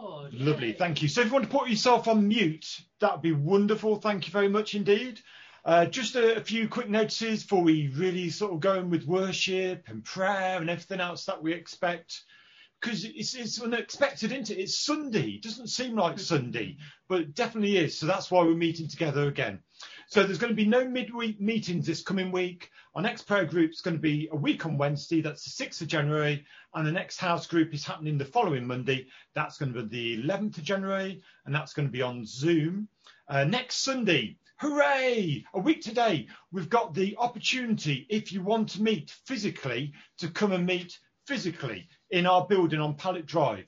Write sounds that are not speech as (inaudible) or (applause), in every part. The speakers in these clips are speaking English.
God. Lovely, Yay. thank you. So if you want to put yourself on mute, that would be wonderful. Thank you very much indeed. Uh, just a, a few quick notices before we really sort of go in with worship and prayer and everything else that we expect. Because it's, it's unexpected, isn't it? It's Sunday. It doesn't seem like (laughs) Sunday, but it definitely is. So that's why we're meeting together again. So there's going to be no midweek meetings this coming week. Our next prayer group is going to be a week on Wednesday. That's the 6th of January. And the next house group is happening the following Monday. That's going to be the 11th of January. And that's going to be on Zoom. Uh, next Sunday, hooray! A week today, we've got the opportunity, if you want to meet physically, to come and meet physically in our building on Pallet Drive.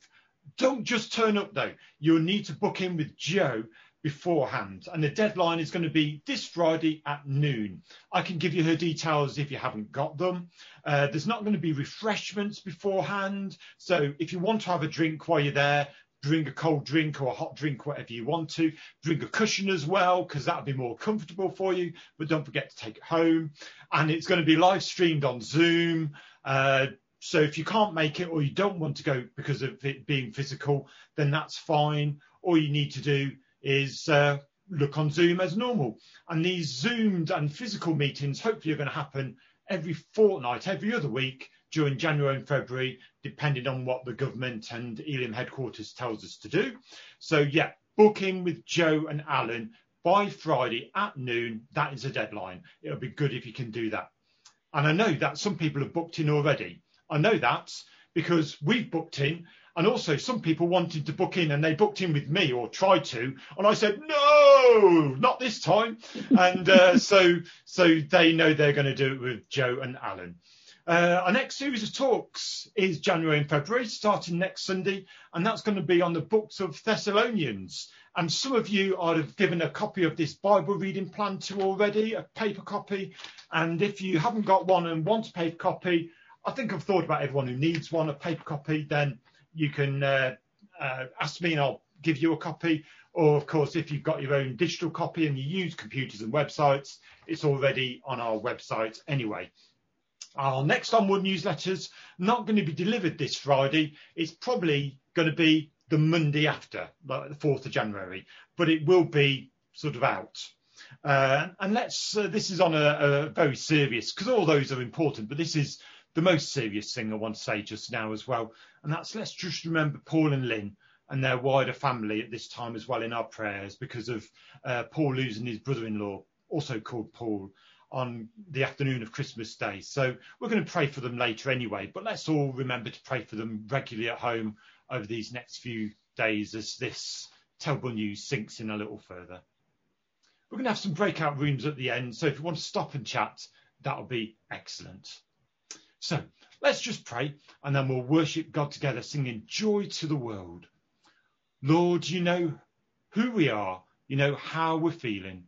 Don't just turn up though. You'll need to book in with Joe beforehand. And the deadline is going to be this Friday at noon. I can give you her details if you haven't got them. Uh, there's not going to be refreshments beforehand. So if you want to have a drink while you're there, bring a cold drink or a hot drink, whatever you want to. Bring a cushion as well, because that'll be more comfortable for you. But don't forget to take it home. And it's going to be live streamed on Zoom. Uh, so if you can't make it or you don't want to go because of it being physical, then that's fine. All you need to do is uh, look on Zoom as normal. And these Zoomed and physical meetings hopefully are going to happen every fortnight, every other week during January and February, depending on what the government and Elim headquarters tells us to do. So yeah, book in with Joe and Alan by Friday at noon. That is a deadline. It'll be good if you can do that. And I know that some people have booked in already. I know that because we've booked in and also some people wanted to book in and they booked in with me or tried to and i said no not this time (laughs) and uh, so so they know they're going to do it with joe and alan uh, our next series of talks is January and February, starting next Sunday, and that's going to be on the books of Thessalonians. And some of you are have given a copy of this Bible reading plan to already, a paper copy. And if you haven't got one and want a paper copy, I think I've thought about everyone who needs one, a paper copy, then you can uh, uh, ask me and I'll give you a copy. Or, of course, if you've got your own digital copy and you use computers and websites, it's already on our website anyway. Our next onward newsletter's not going to be delivered this Friday. It's probably going to be the Monday after, like the 4th of January, but it will be sort of out. Uh, and let's, uh, this is on a, a very serious, because all those are important, but this is the most serious thing I want to say just now as well. And that's let's just remember Paul and Lynn and their wider family at this time as well in our prayers because of uh, Paul losing his brother-in-law, also called Paul, on the afternoon of Christmas Day. So we're going to pray for them later anyway, but let's all remember to pray for them regularly at home over these next few days as this terrible news sinks in a little further. We're going to have some breakout rooms at the end, so if you want to stop and chat, that'll be excellent. So let's just pray and then we'll worship God together, singing joy to the world. Lord, you know who we are, you know how we're feeling,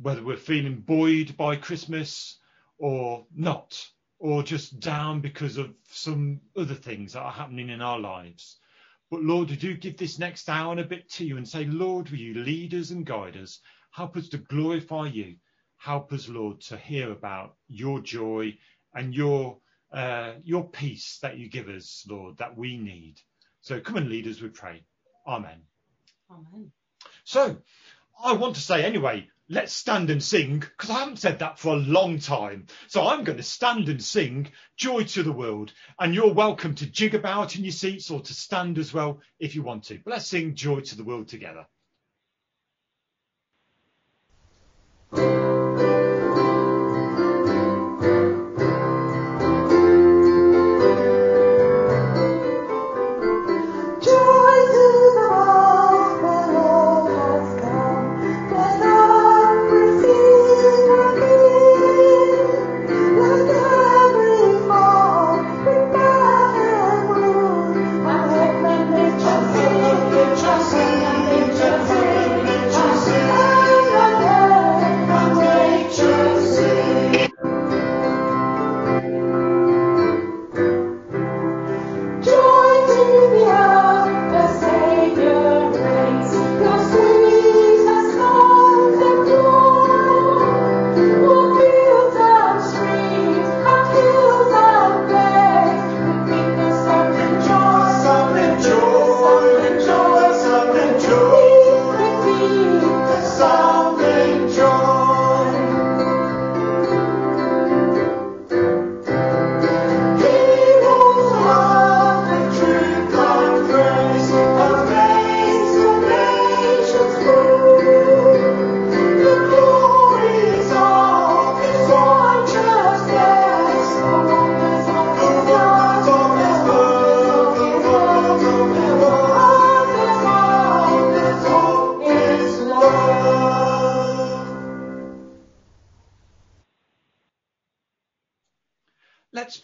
whether we're feeling buoyed by Christmas or not, or just down because of some other things that are happening in our lives. But Lord, we do give this next hour and a bit to you and say, Lord, will you lead us and guide us? Help us to glorify you. Help us, Lord, to hear about your joy and your uh, your peace that you give us, Lord, that we need. So come and lead us, we pray. Amen. Amen. So I want to say anyway, let's stand and sing because I haven't said that for a long time. So I'm going to stand and sing Joy to the World. And you're welcome to jig about in your seats or to stand as well if you want to. But let's sing Joy to the World together.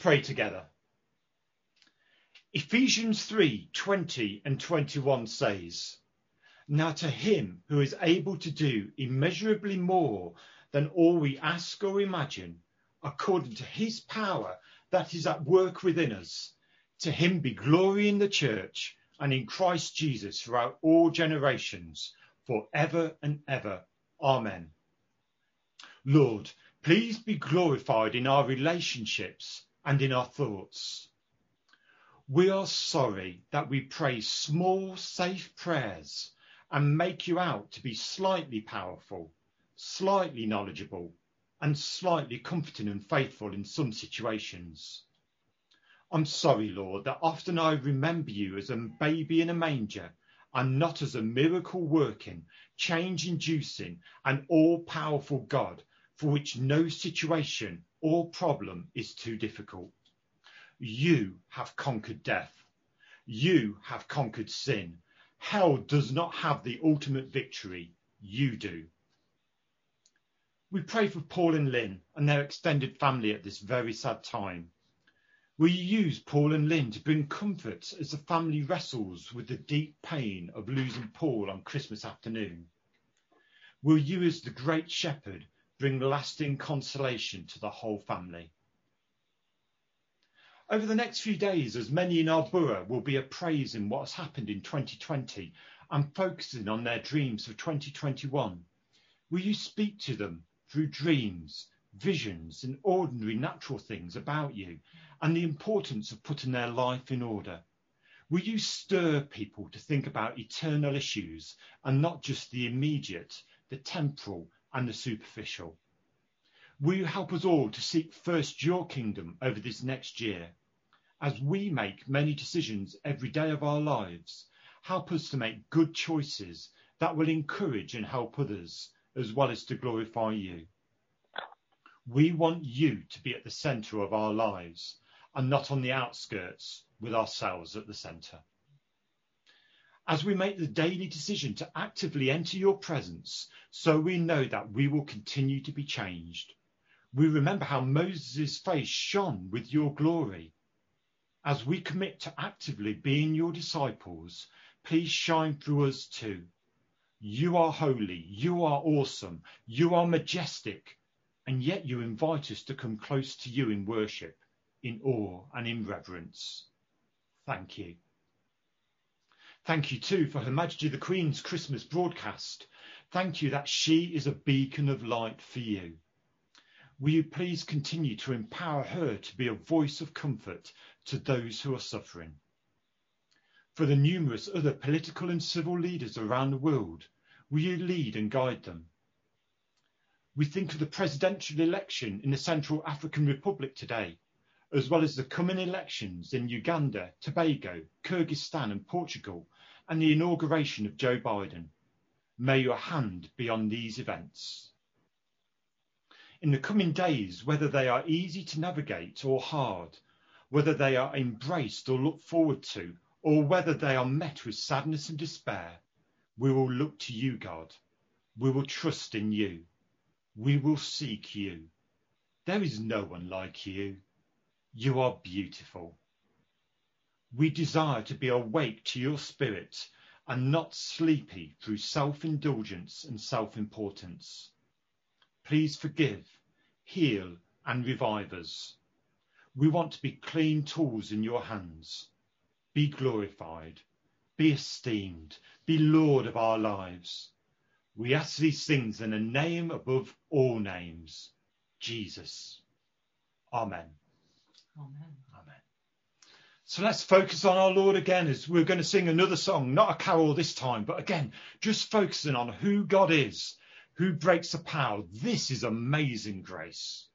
Pray together. Ephesians 3 20 and 21 says, Now to him who is able to do immeasurably more than all we ask or imagine, according to his power that is at work within us, to him be glory in the church and in Christ Jesus throughout all generations, forever and ever. Amen. Lord, please be glorified in our relationships and in our thoughts. We are sorry that we pray small, safe prayers and make you out to be slightly powerful, slightly knowledgeable, and slightly comforting and faithful in some situations. I'm sorry, Lord, that often I remember you as a baby in a manger and not as a miracle working, change inducing, and all powerful God for which no situation or problem is too difficult. You have conquered death. You have conquered sin. Hell does not have the ultimate victory. You do. We pray for Paul and Lynn and their extended family at this very sad time. Will you use Paul and Lynn to bring comfort as the family wrestles with the deep pain of losing Paul on Christmas afternoon? Will you, as the great shepherd, bring lasting consolation to the whole family? Over the next few days, as many in our borough will be appraising what has happened in 2020 and focusing on their dreams for 2021, will you speak to them through dreams, visions, and ordinary natural things about you and the importance of putting their life in order? Will you stir people to think about eternal issues and not just the immediate, the temporal, and the superficial? Will you help us all to seek first your kingdom over this next year? As we make many decisions every day of our lives, help us to make good choices that will encourage and help others, as well as to glorify you. We want you to be at the centre of our lives and not on the outskirts with ourselves at the centre. As we make the daily decision to actively enter your presence, so we know that we will continue to be changed. We remember how Moses' face shone with your glory. As we commit to actively being your disciples, please shine through us too. You are holy, you are awesome, you are majestic, and yet you invite us to come close to you in worship, in awe and in reverence. Thank you. Thank you too for Her Majesty the Queen's Christmas broadcast. Thank you that she is a beacon of light for you. Will you please continue to empower her to be a voice of comfort to those who are suffering? For the numerous other political and civil leaders around the world, will you lead and guide them? We think of the presidential election in the Central African Republic today, as well as the coming elections in Uganda, Tobago, Kyrgyzstan and Portugal, and the inauguration of Joe Biden. May your hand be on these events. In the coming days, whether they are easy to navigate or hard, whether they are embraced or looked forward to, or whether they are met with sadness and despair, we will look to you, God. We will trust in you. We will seek you. There is no one like you. You are beautiful. We desire to be awake to your spirit and not sleepy through self-indulgence and self-importance. Please forgive, heal and revive us. We want to be clean tools in your hands. Be glorified, be esteemed, be Lord of our lives. We ask these things in a name above all names, Jesus. Amen. Amen. So let's focus on our Lord again as we're going to sing another song, not a carol this time, but again, just focusing on who God is, who breaks the power. This is amazing grace.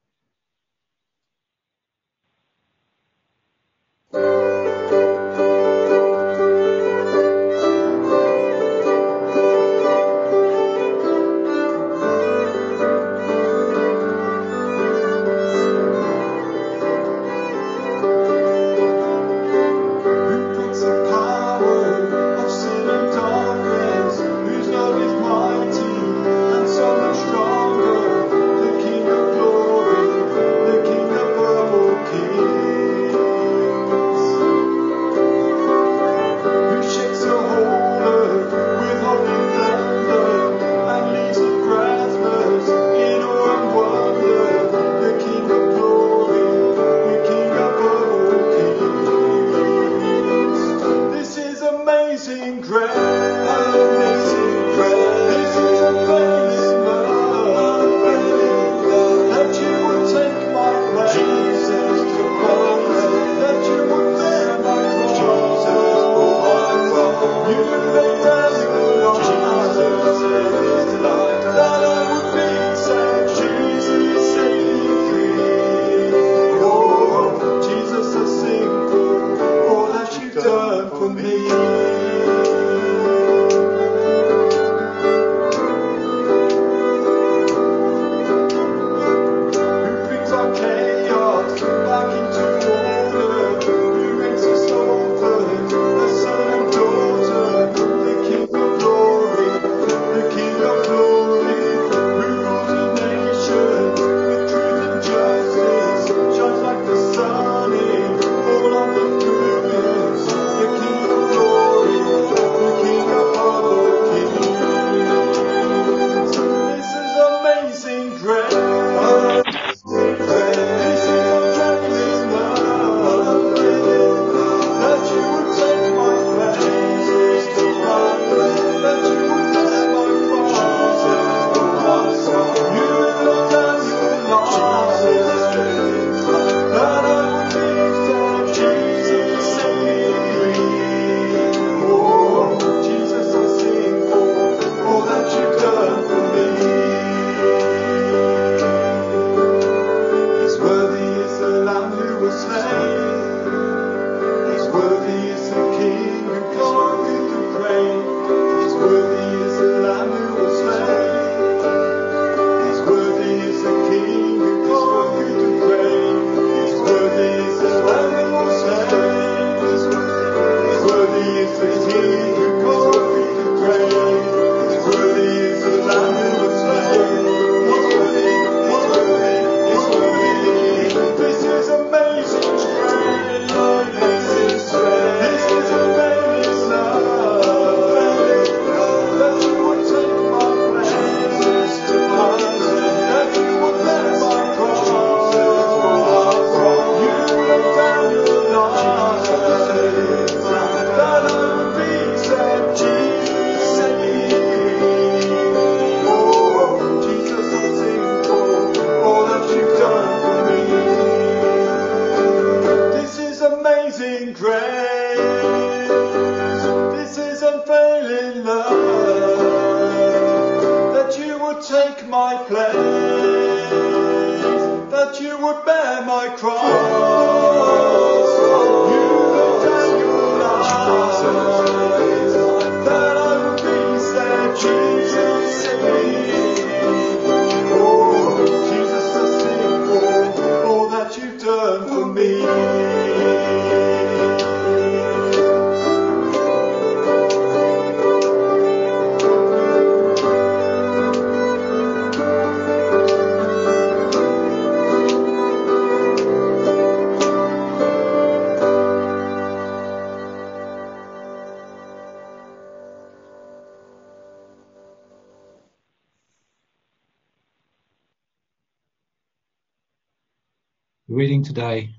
The reading today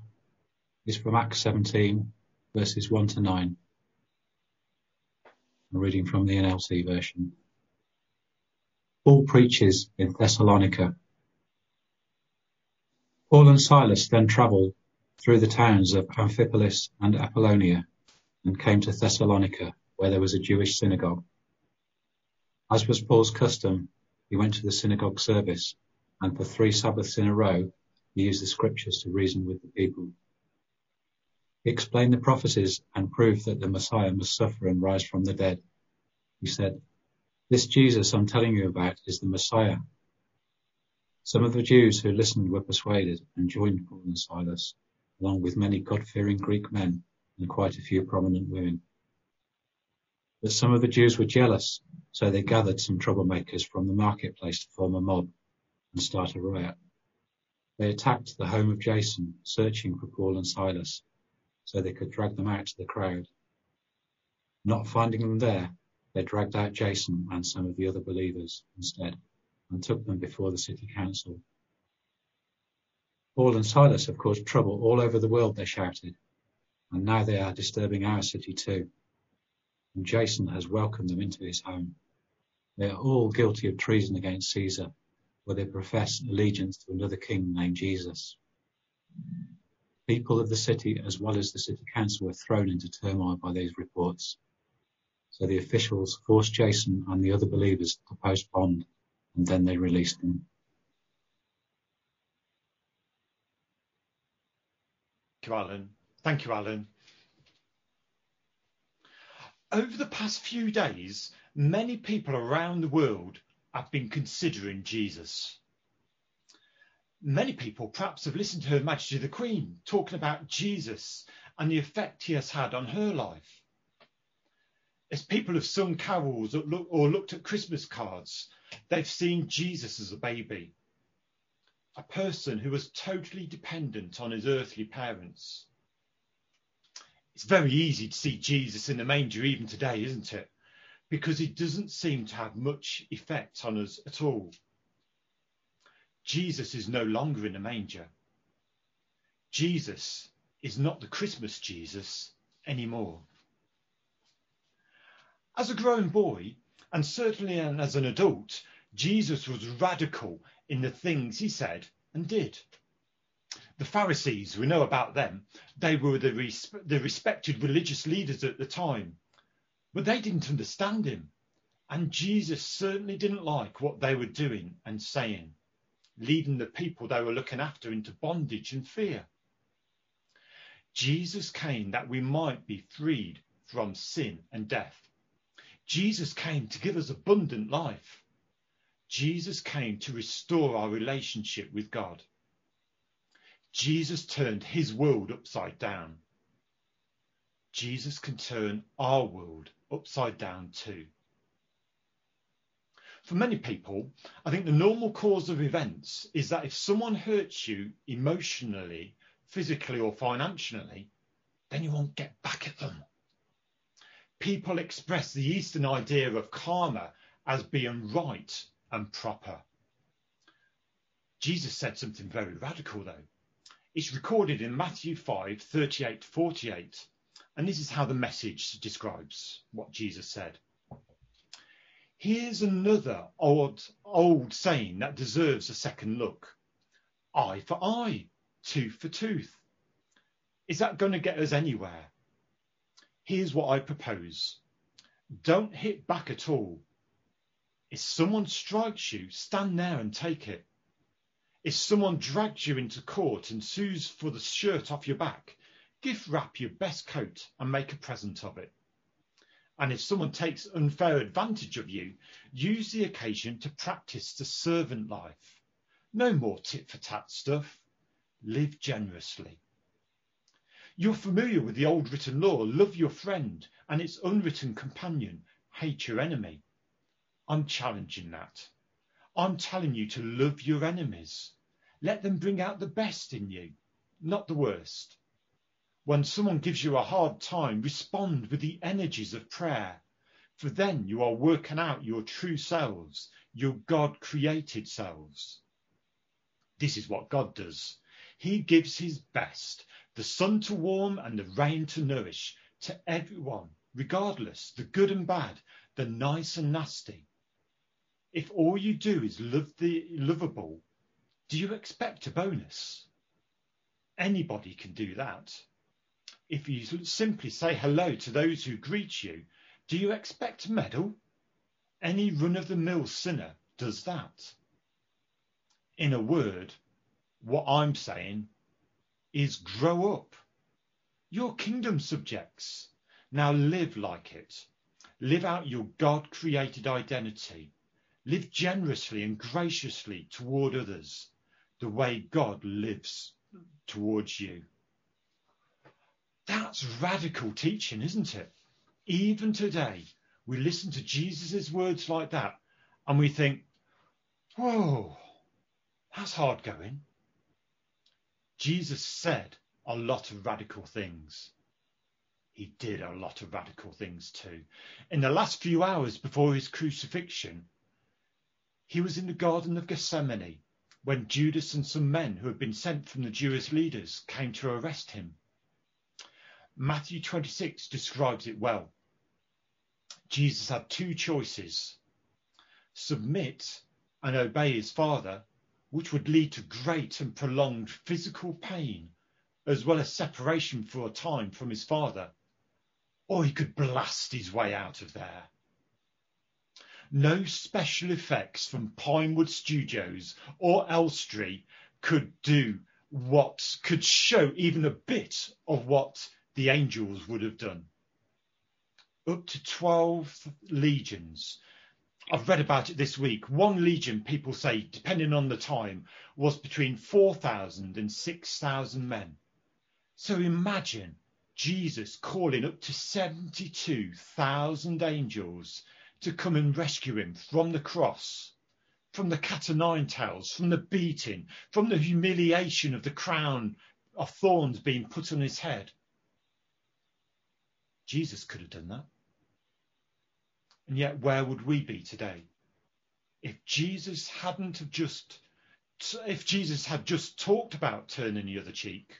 is from Acts 17, verses 1 to 9. I'm reading from the NLT version. Paul preaches in Thessalonica. Paul and Silas then travelled through the towns of Amphipolis and Apollonia and came to Thessalonica, where there was a Jewish synagogue. As was Paul's custom, he went to the synagogue service, and for three Sabbaths in a row he used the scriptures to reason with the people. He explained the prophecies and proved that the Messiah must suffer and rise from the dead. He said, This Jesus I'm telling you about is the Messiah. Some of the Jews who listened were persuaded and joined Paul and Silas, along with many God-fearing Greek men and quite a few prominent women. But some of the Jews were jealous, so they gathered some troublemakers from the marketplace to form a mob and start a riot. They attacked the home of Jason, searching for Paul and Silas, so they could drag them out to the crowd. Not finding them there, they dragged out Jason and some of the other believers instead and took them before the city council. Paul and Silas have caused trouble all over the world, they shouted, and now they are disturbing our city too. and Jason has welcomed them into his home. They are all guilty of treason against Caesar, where they profess allegiance to another king named Jesus. People of the city, as well as the city council, were thrown into turmoil by these reports. So the officials forced Jason and the other believers to post bond, and then they released them. Thank you, Alan. Thank you, Alan. Over the past few days, many people around the world have been considering Jesus. Many people perhaps have listened to Her Majesty the Queen talking about Jesus and the effect he has had on her life. As people have sung carols or, or looked at Christmas cards, they've seen Jesus as a baby, a person who was totally dependent on his earthly parents. It's very easy to see Jesus in the manger even today, isn't it? Because it doesn't seem to have much effect on us at all. Jesus is no longer in the manger. Jesus is not the Christmas Jesus anymore. As a grown boy, and certainly as an adult, Jesus was radical in the things he said and did. The Pharisees, we know about them, they were the, res- the respected religious leaders at the time, but they didn't understand him. And Jesus certainly didn't like what they were doing and saying, leading the people they were looking after into bondage and fear. Jesus came that we might be freed from sin and death. Jesus came to give us abundant life. Jesus came to restore our relationship with God. Jesus turned his world upside down. Jesus can turn our world upside down too. For many people, I think the normal cause of events is that if someone hurts you emotionally, physically, or financially, then you won't get back at them. People express the Eastern idea of karma as being right and proper. Jesus said something very radical though. It's recorded in Matthew 5 38 48. And this is how the message describes what Jesus said. Here's another old, old saying that deserves a second look eye for eye, tooth for tooth. Is that going to get us anywhere? Here's what I propose don't hit back at all. If someone strikes you, stand there and take it. If someone drags you into court and sues for the shirt off your back, gift wrap your best coat and make a present of it. And if someone takes unfair advantage of you, use the occasion to practice the servant life. No more tit for tat stuff. Live generously. You're familiar with the old written law love your friend and its unwritten companion, hate your enemy. I'm challenging that. I'm telling you to love your enemies. Let them bring out the best in you, not the worst. When someone gives you a hard time, respond with the energies of prayer, for then you are working out your true selves, your God created selves. This is what God does. He gives his best, the sun to warm and the rain to nourish, to everyone, regardless, the good and bad, the nice and nasty. If all you do is love the lovable, do you expect a bonus? Anybody can do that. If you simply say hello to those who greet you, do you expect a medal? Any run of the mill sinner does that. In a word, what I'm saying is grow up. Your kingdom subjects. Now live like it. Live out your God created identity. Live generously and graciously toward others the way God lives towards you. That's radical teaching, isn't it? Even today, we listen to Jesus' words like that and we think, whoa, that's hard going. Jesus said a lot of radical things. He did a lot of radical things too. In the last few hours before his crucifixion, he was in the Garden of Gethsemane when Judas and some men who had been sent from the Jewish leaders came to arrest him. Matthew 26 describes it well. Jesus had two choices submit and obey his Father, which would lead to great and prolonged physical pain, as well as separation for a time from his Father, or he could blast his way out of there. No special effects from Pinewood Studios or Elstree could do what could show even a bit of what the angels would have done. Up to 12 legions. I've read about it this week. One legion, people say, depending on the time, was between 4,000 and 6,000 men. So imagine Jesus calling up to 72,000 angels to come and rescue him from the cross, from the cat o' nine tails, from the beating, from the humiliation of the crown of thorns being put on his head. Jesus could have done that. And yet, where would we be today? If Jesus hadn't have just, if Jesus had just talked about turning the other cheek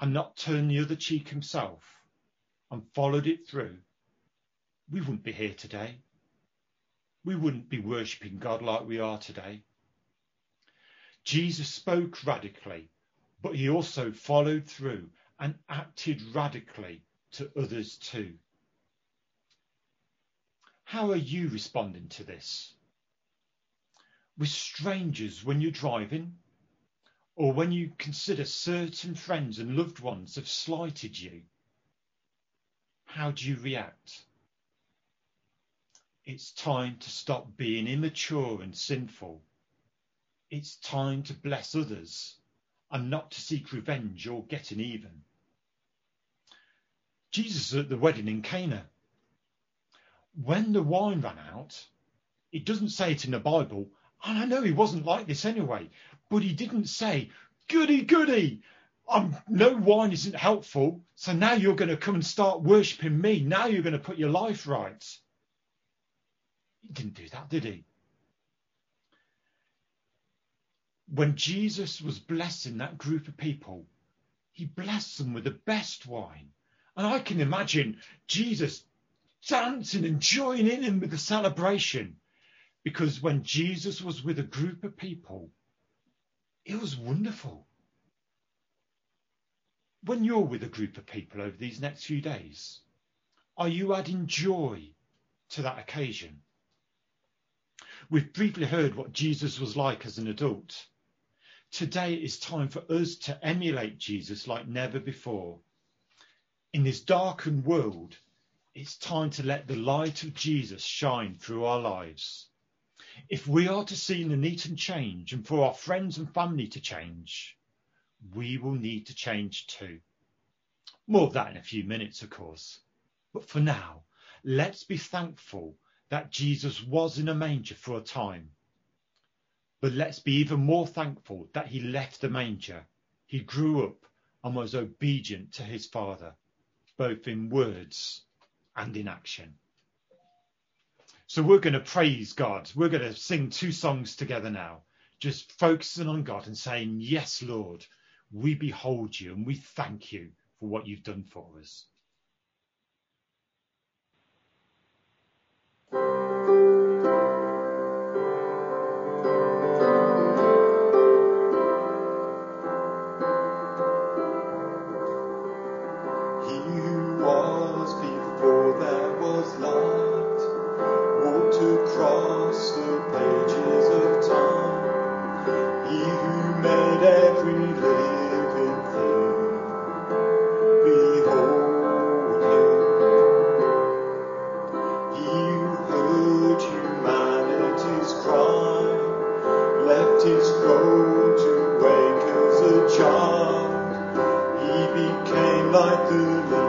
and not turned the other cheek himself and followed it through, we wouldn't be here today. We wouldn't be worshipping God like we are today. Jesus spoke radically, but he also followed through and acted radically to others too. How are you responding to this? With strangers when you're driving, or when you consider certain friends and loved ones have slighted you? How do you react? It's time to stop being immature and sinful. It's time to bless others and not to seek revenge or getting even. Jesus at the wedding in Cana. When the wine ran out, it doesn't say it in the Bible, and I know he wasn't like this anyway, but he didn't say, goody, goody, um, no wine isn't helpful, so now you're going to come and start worshipping me. Now you're going to put your life right. He didn't do that, did he? When Jesus was blessing that group of people, he blessed them with the best wine. And I can imagine Jesus dancing and joining in with the celebration. Because when Jesus was with a group of people, it was wonderful. When you're with a group of people over these next few days, are you adding joy to that occasion? We've briefly heard what Jesus was like as an adult. Today is time for us to emulate Jesus like never before. In this darkened world, it's time to let the light of Jesus shine through our lives. If we are to see Nuneaton change and for our friends and family to change, we will need to change too. More of that in a few minutes, of course. But for now, let's be thankful that Jesus was in a manger for a time. But let's be even more thankful that he left the manger. He grew up and was obedient to his Father, both in words and in action. So we're going to praise God. We're going to sing two songs together now, just focusing on God and saying, Yes, Lord, we behold you and we thank you for what you've done for us. His throne to wake as a child. He became like the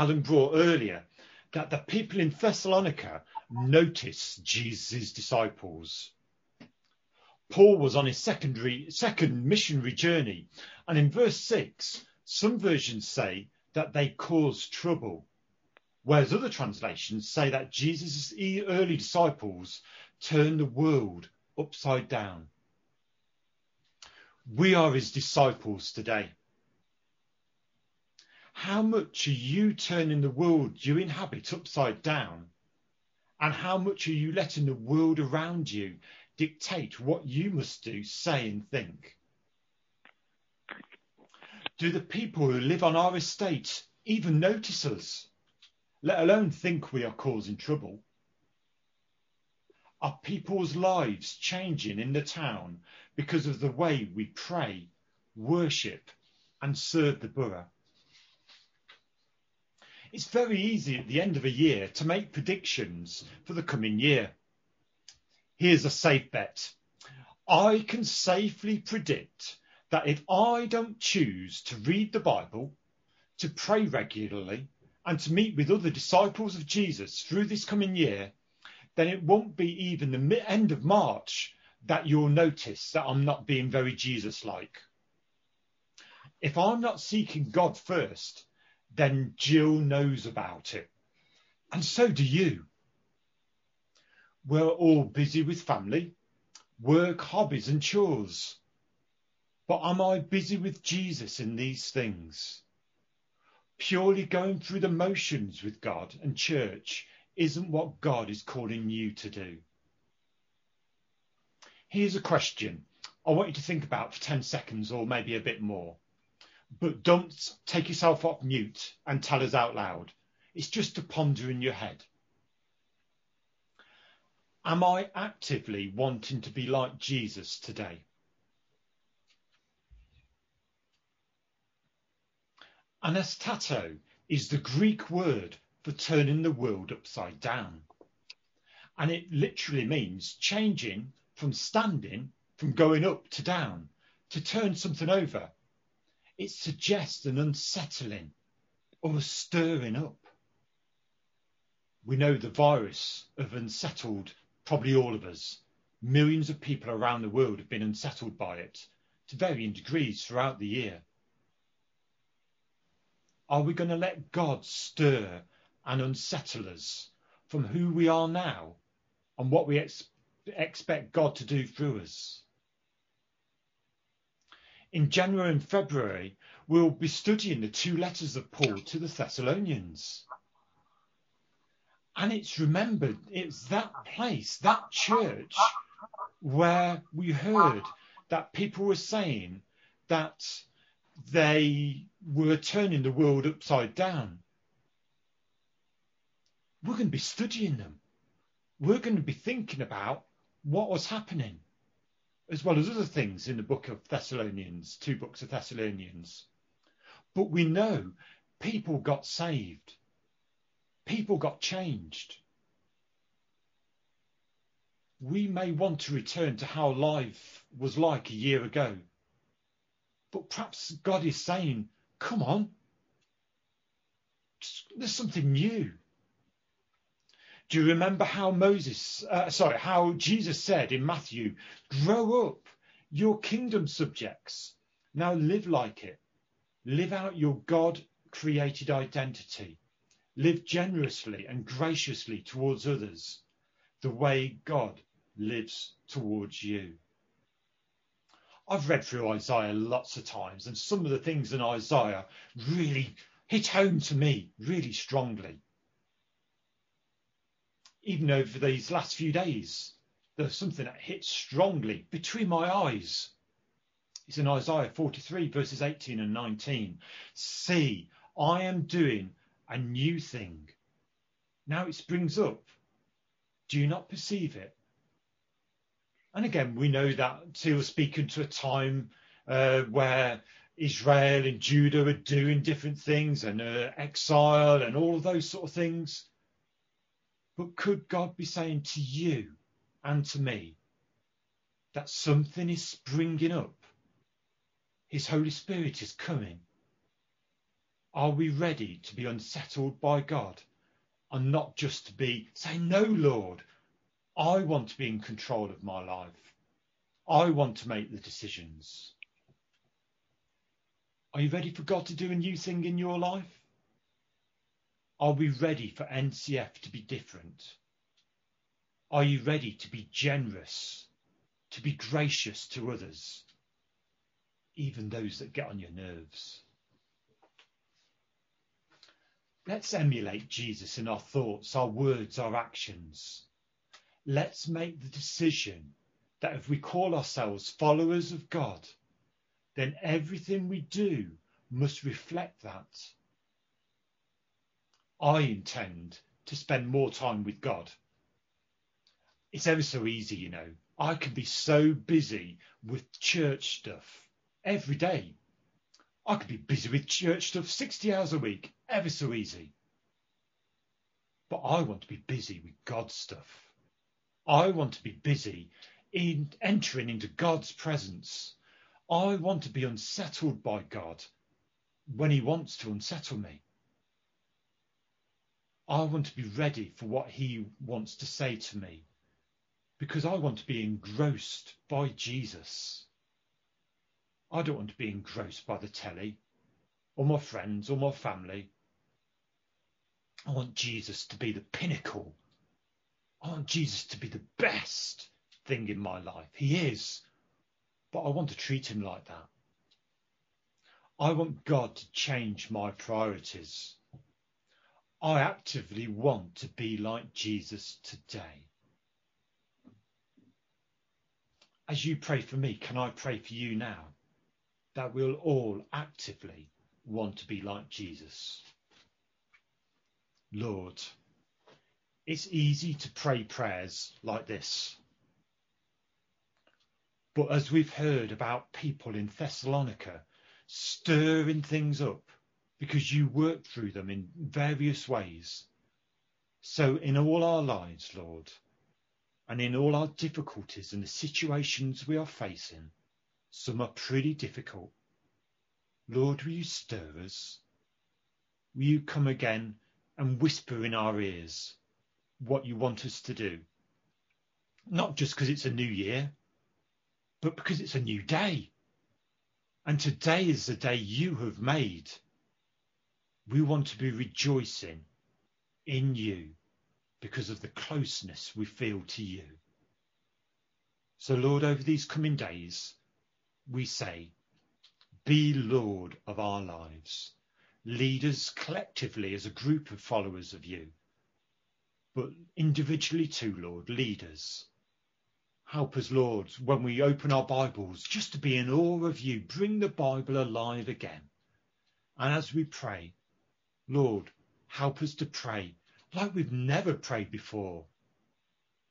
Alan brought earlier, that the people in Thessalonica noticed Jesus' disciples. Paul was on his secondary, second missionary journey, and in verse 6, some versions say that they caused trouble, whereas other translations say that Jesus' early disciples turned the world upside down. We are his disciples today how much are you turning the world you inhabit upside down? And how much are you letting the world around you dictate what you must do, say, and think? Do the people who live on our estate even notice us, let alone think we are causing trouble? Are people's lives changing in the town because of the way we pray, worship, and serve the borough? It's very easy at the end of a year to make predictions for the coming year. Here's a safe bet. I can safely predict that if I don't choose to read the Bible, to pray regularly, and to meet with other disciples of Jesus through this coming year, then it won't be even the end of March that you'll notice that I'm not being very Jesus like. If I'm not seeking God first, then Jill knows about it. And so do you. We're all busy with family, work, hobbies, and chores. But am I busy with Jesus in these things? Purely going through the motions with God and church isn't what God is calling you to do. Here's a question I want you to think about for 10 seconds or maybe a bit more. But don't take yourself off mute and tell us out loud. It's just to ponder in your head. Am I actively wanting to be like Jesus today? Anastato is the Greek word for turning the world upside down. And it literally means changing from standing, from going up to down, to turn something over. It suggests an unsettling or a stirring up. We know the virus of unsettled, probably all of us. Millions of people around the world have been unsettled by it to varying degrees throughout the year. Are we going to let God stir and unsettle us from who we are now and what we ex- expect God to do through us? In January and February, we'll be studying the two letters of Paul to the Thessalonians. And it's remembered, it's that place, that church, where we heard that people were saying that they were turning the world upside down. We're going to be studying them. We're going to be thinking about what was happening, as well as other things in the book of Thessalonians, two books of Thessalonians. But we know people got saved, people got changed. We may want to return to how life was like a year ago but perhaps God is saying, come on, there's something new. Do you remember how Moses, uh, sorry, how Jesus said in Matthew, grow up, your kingdom subjects. Now live like it. Live out your God created identity. Live generously and graciously towards others, the way God lives towards you. I've read through Isaiah lots of times, and some of the things in Isaiah really hit home to me really strongly. Even over these last few days, there's something that hits strongly between my eyes. It's in Isaiah 43, verses 18 and 19. See, I am doing a new thing. Now it springs up. Do you not perceive it? And again, we know that he was speaking to a time uh, where Israel and Judah are doing different things and uh, exile and all of those sort of things. But could God be saying to you and to me that something is springing up? His Holy Spirit is coming. Are we ready to be unsettled by God and not just to be saying, No, Lord, I want to be in control of my life. I want to make the decisions. Are you ready for God to do a new thing in your life? Are we ready for NCF to be different? Are you ready to be generous, to be gracious to others, even those that get on your nerves? Let's emulate Jesus in our thoughts, our words, our actions let's make the decision that if we call ourselves followers of God, then everything we do must reflect that. I intend to spend more time with God. It's ever so easy, you know. I can be so busy with church stuff every day. I could be busy with church stuff 60 hours a week, ever so easy. But I want to be busy with God stuff. I want to be busy in entering into God's presence. I want to be unsettled by God when He wants to unsettle me. I want to be ready for what He wants to say to me because I want to be engrossed by Jesus. I don't want to be engrossed by the telly or my friends or my family. I want Jesus to be the pinnacle. I want Jesus to be the best thing in my life. He is, but I want to treat him like that. I want God to change my priorities. I actively want to be like Jesus today. As you pray for me, can I pray for you now? That we'll all actively want to be like Jesus. Lord, it's easy to pray prayers like this. But as we've heard about people in Thessalonica stirring things up because you work through them in various ways. So in all our lives, Lord, and in all our difficulties and the situations we are facing, some are pretty difficult. Lord, will you stir us? Will you come again and whisper in our ears what you want us to do? Not just because it's a new year, but because it's a new day. And today is the day you have made. We want to be rejoicing in you because of the closeness we feel to you. So, Lord, over these coming days, we say, be Lord of our lives. Lead us collectively as a group of followers of you. But individually too, Lord, lead us. Help us, Lord, when we open our Bibles, just to be in awe of you. Bring the Bible alive again. And as we pray, Lord, help us to pray like we've never prayed before,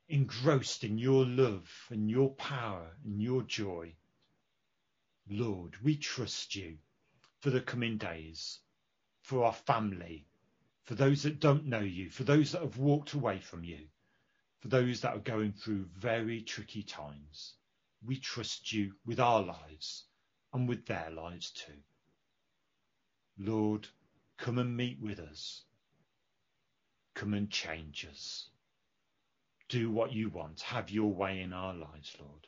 engrossed in your love and your power and your joy. Lord, we trust you for the coming days, for our family, for those that don't know you, for those that have walked away from you, for those that are going through very tricky times. We trust you with our lives and with their lives too. Lord, come and meet with us. Come and change us. Do what you want. Have your way in our lives, Lord.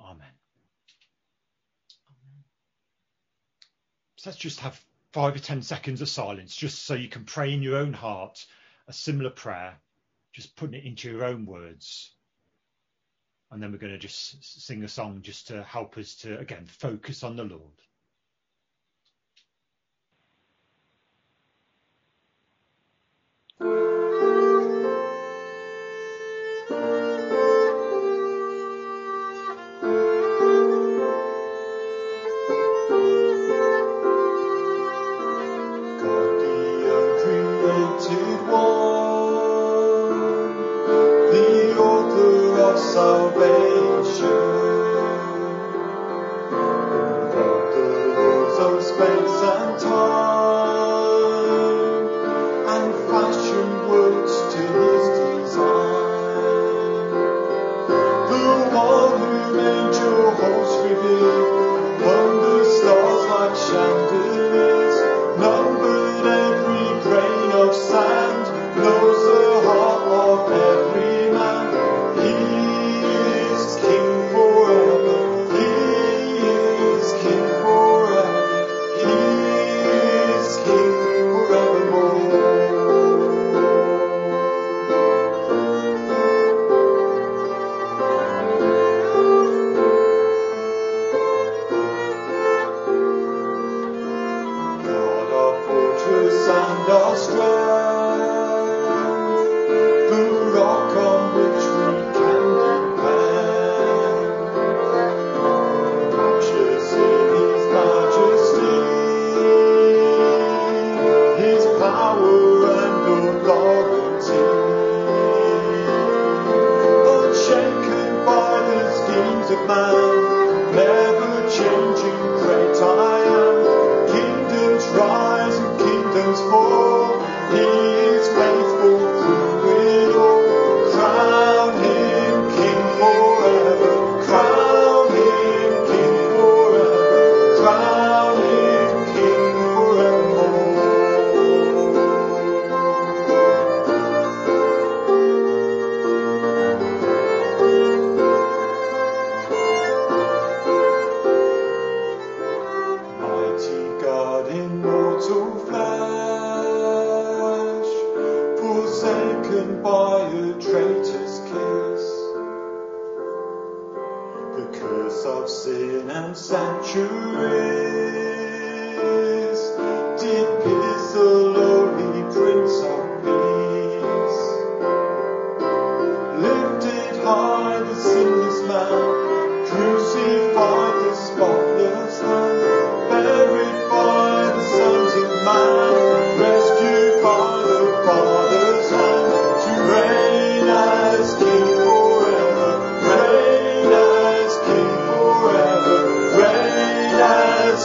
Amen. So let's just have five or ten seconds of silence just so you can pray in your own heart a similar prayer, just putting it into your own words. And then we're going to just sing a song just to help us to, again, focus on the Lord.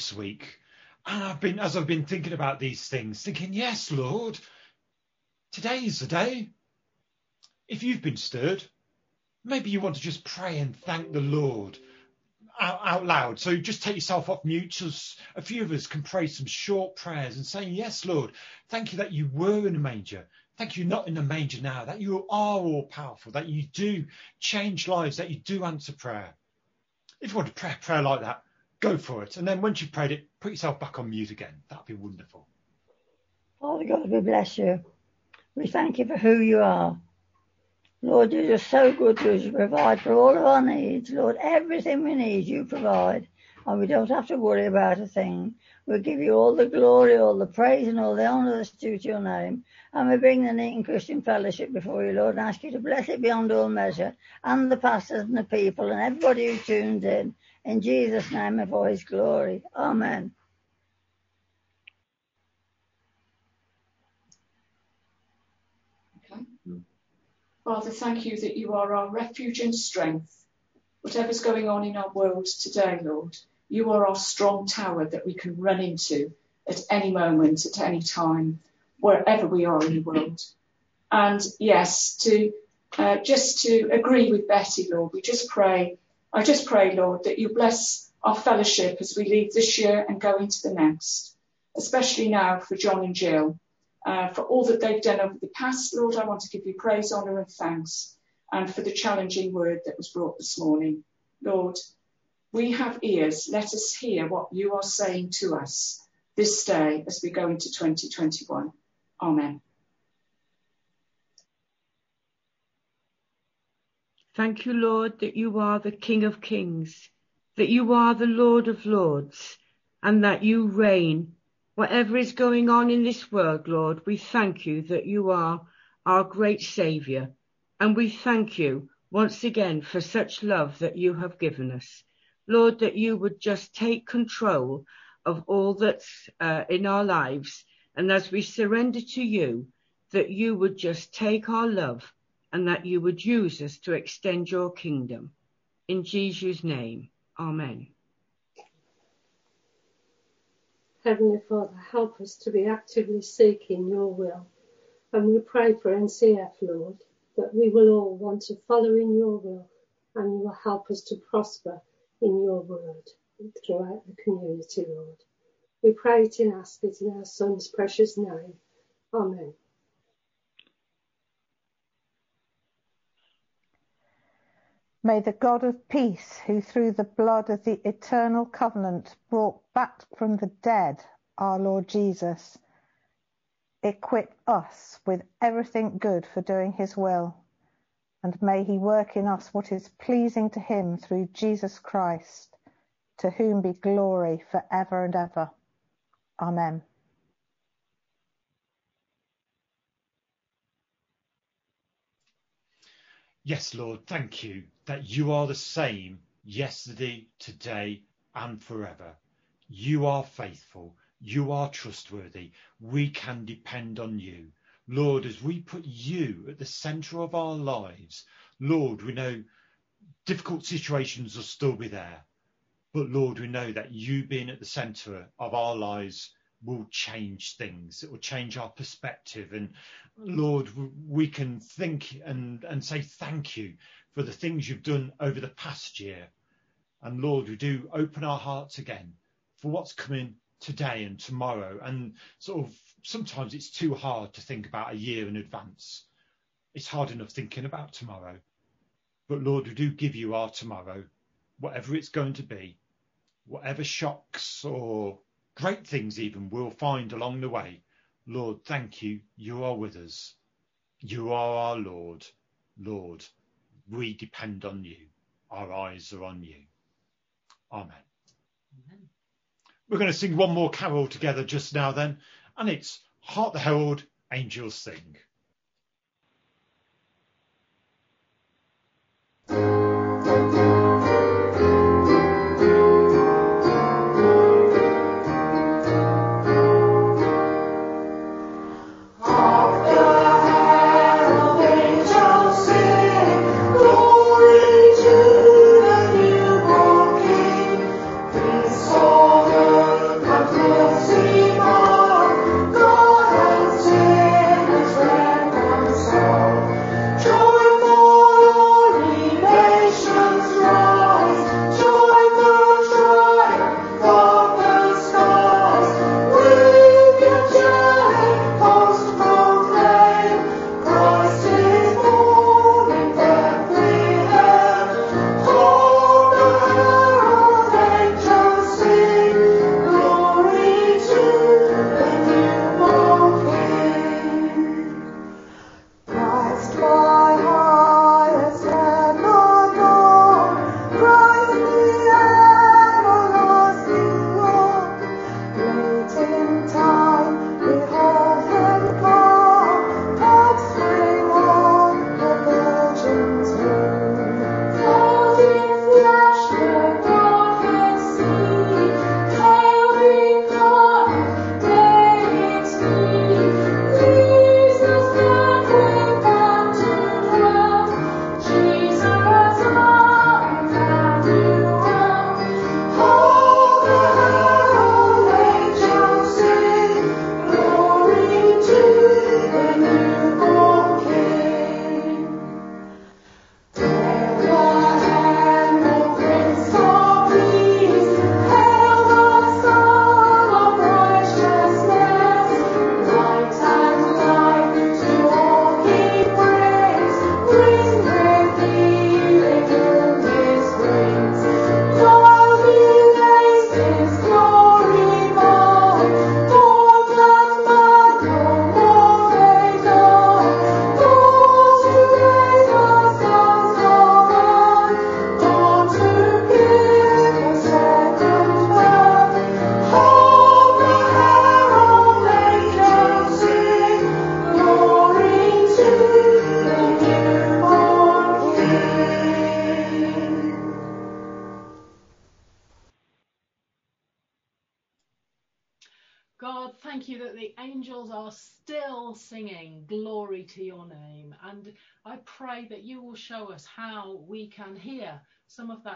this week, and I've been, as I've been thinking about these things, thinking, yes, Lord, today is the day. If you've been stirred, maybe you want to just pray and thank the Lord out, out loud. So just take yourself off mute. Just a few of us can pray some short prayers and saying, yes, Lord, thank you that you were in a manger. Thank you, not in the manger now, that you are all powerful, that you do change lives, that you do answer prayer. If you want to pray a prayer like that, go for it. And then once you've prayed it, put yourself back on mute again. That'd be wonderful. Father God, we bless you. We thank you for who you are. Lord, you're just so good to us. You provide for all of our needs. Lord, everything we need, you provide. And we don't have to worry about a thing. We give you all the glory, all the praise, and all the honour that's due to your name. And we bring the Neaton Christian Fellowship before you, Lord, and ask you to bless it beyond all measure, and the pastors and the people, and everybody who tunes in. In Jesus' name and for his glory. Amen. Father, thank you that you are our refuge and strength. Whatever's going on in our world today, Lord, you are our strong tower that we can run into at any moment, at any time, wherever we are in the world. And yes, to uh, just to agree with Betty, Lord, we just pray. I just pray, Lord, that you bless our fellowship as we leave this year and go into the next, especially now for John and Jill. Uh, for all that they've done over the past, Lord, I want to give you praise, honour, and thanks, and for the challenging word that was brought this morning. Lord, we have ears. Let us hear what you are saying to us this day as we go into 2021. Amen. Thank you, Lord, that you are the King of Kings, that you are the Lord of Lords, and that you reign. Whatever is going on in this world, Lord, we thank you that you are our great Saviour. And we thank you once again for such love that you have given us. Lord, that you would just take control of all that's uh, in our lives. And as we surrender to you, that you would just take our love and that you would use us to extend your kingdom. In Jesus' name, Amen. Heavenly Father, help us to be actively seeking your will. And we pray for NCF, Lord, that we will all want to follow in your will and you will help us to prosper in your word throughout the community, Lord. We pray it and ask it in our Son's precious name. Amen. May the God of peace, who through the blood of the eternal covenant brought back from the dead our Lord Jesus, equip us with everything good for doing his will. And may he work in us what is pleasing to him through Jesus Christ, to whom be glory for ever and ever. Amen. Yes, Lord, thank you that you are the same yesterday, today, and forever. You are faithful. You are trustworthy. We can depend on you. Lord, as we put you at the center of our lives, Lord, we know difficult situations will still be there. But Lord, we know that you being at the center of our lives will change things. It will change our perspective. And Lord, we can think and, and say thank you for the things you've done over the past year. And Lord, we do open our hearts again for what's coming today and tomorrow. And sort of sometimes it's too hard to think about a year in advance. It's hard enough thinking about tomorrow. But Lord, we do give you our tomorrow, whatever it's going to be, whatever shocks or great things even we'll find along the way. Lord, thank you. You are with us. You are our Lord. Lord, we depend on you. Our eyes are on you. Amen. Amen. We're going to sing one more carol together just now then, and it's Hark the Herald, Angels Sing.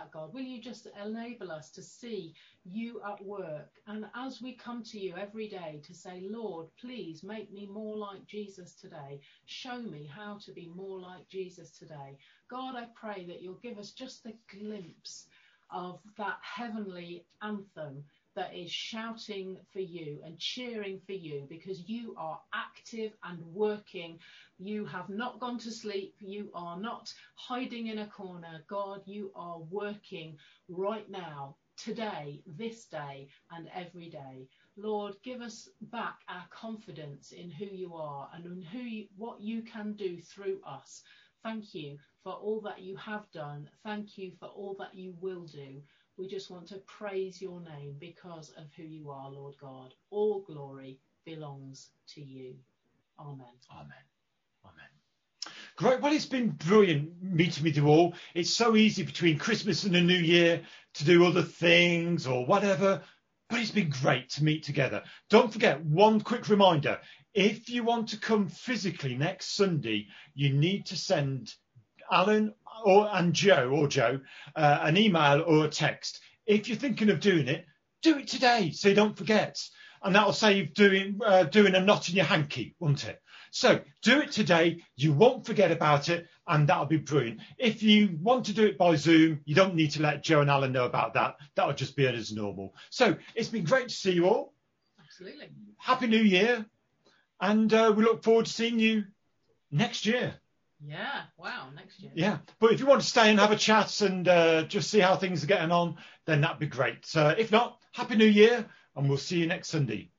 That, God. Will you just enable us to see you at work? And as we come to you every day to say, Lord, please make me more like Jesus today. Show me how to be more like Jesus today. God, I pray that you'll give us just a glimpse of that heavenly anthem that is shouting for you and cheering for you because you are active and working. You have not gone to sleep. You are not hiding in a corner. God, you are working right now, today, this day, and every day. Lord, give us back our confidence in who you are and in who you, what you can do through us. Thank you for all that you have done. Thank you for all that you will do. We just want to praise your name because of who you are, Lord God. All glory belongs to you. Amen. Amen. Amen. Great. Well, it's been brilliant meeting with you all. It's so easy between Christmas and the New Year to do other things or whatever, but it's been great to meet together. Don't forget one quick reminder. If you want to come physically next Sunday, you need to send Alan or and Joe or Joe uh, an email or a text. If you're thinking of doing it, do it today so you don't forget, and that'll save doing uh, doing a knot in your hanky, won't it? So do it today. You won't forget about it, and that'll be brilliant. If you want to do it by Zoom, you don't need to let Joe and Alan know about that. That'll just be as normal. So it's been great to see you all. Absolutely. Happy New Year, and uh, we look forward to seeing you next year. Yeah. Wow. Next year. Yeah, but if you want to stay and have a chat and uh, just see how things are getting on, then that'd be great. Uh, if not, Happy New Year, and we'll see you next Sunday.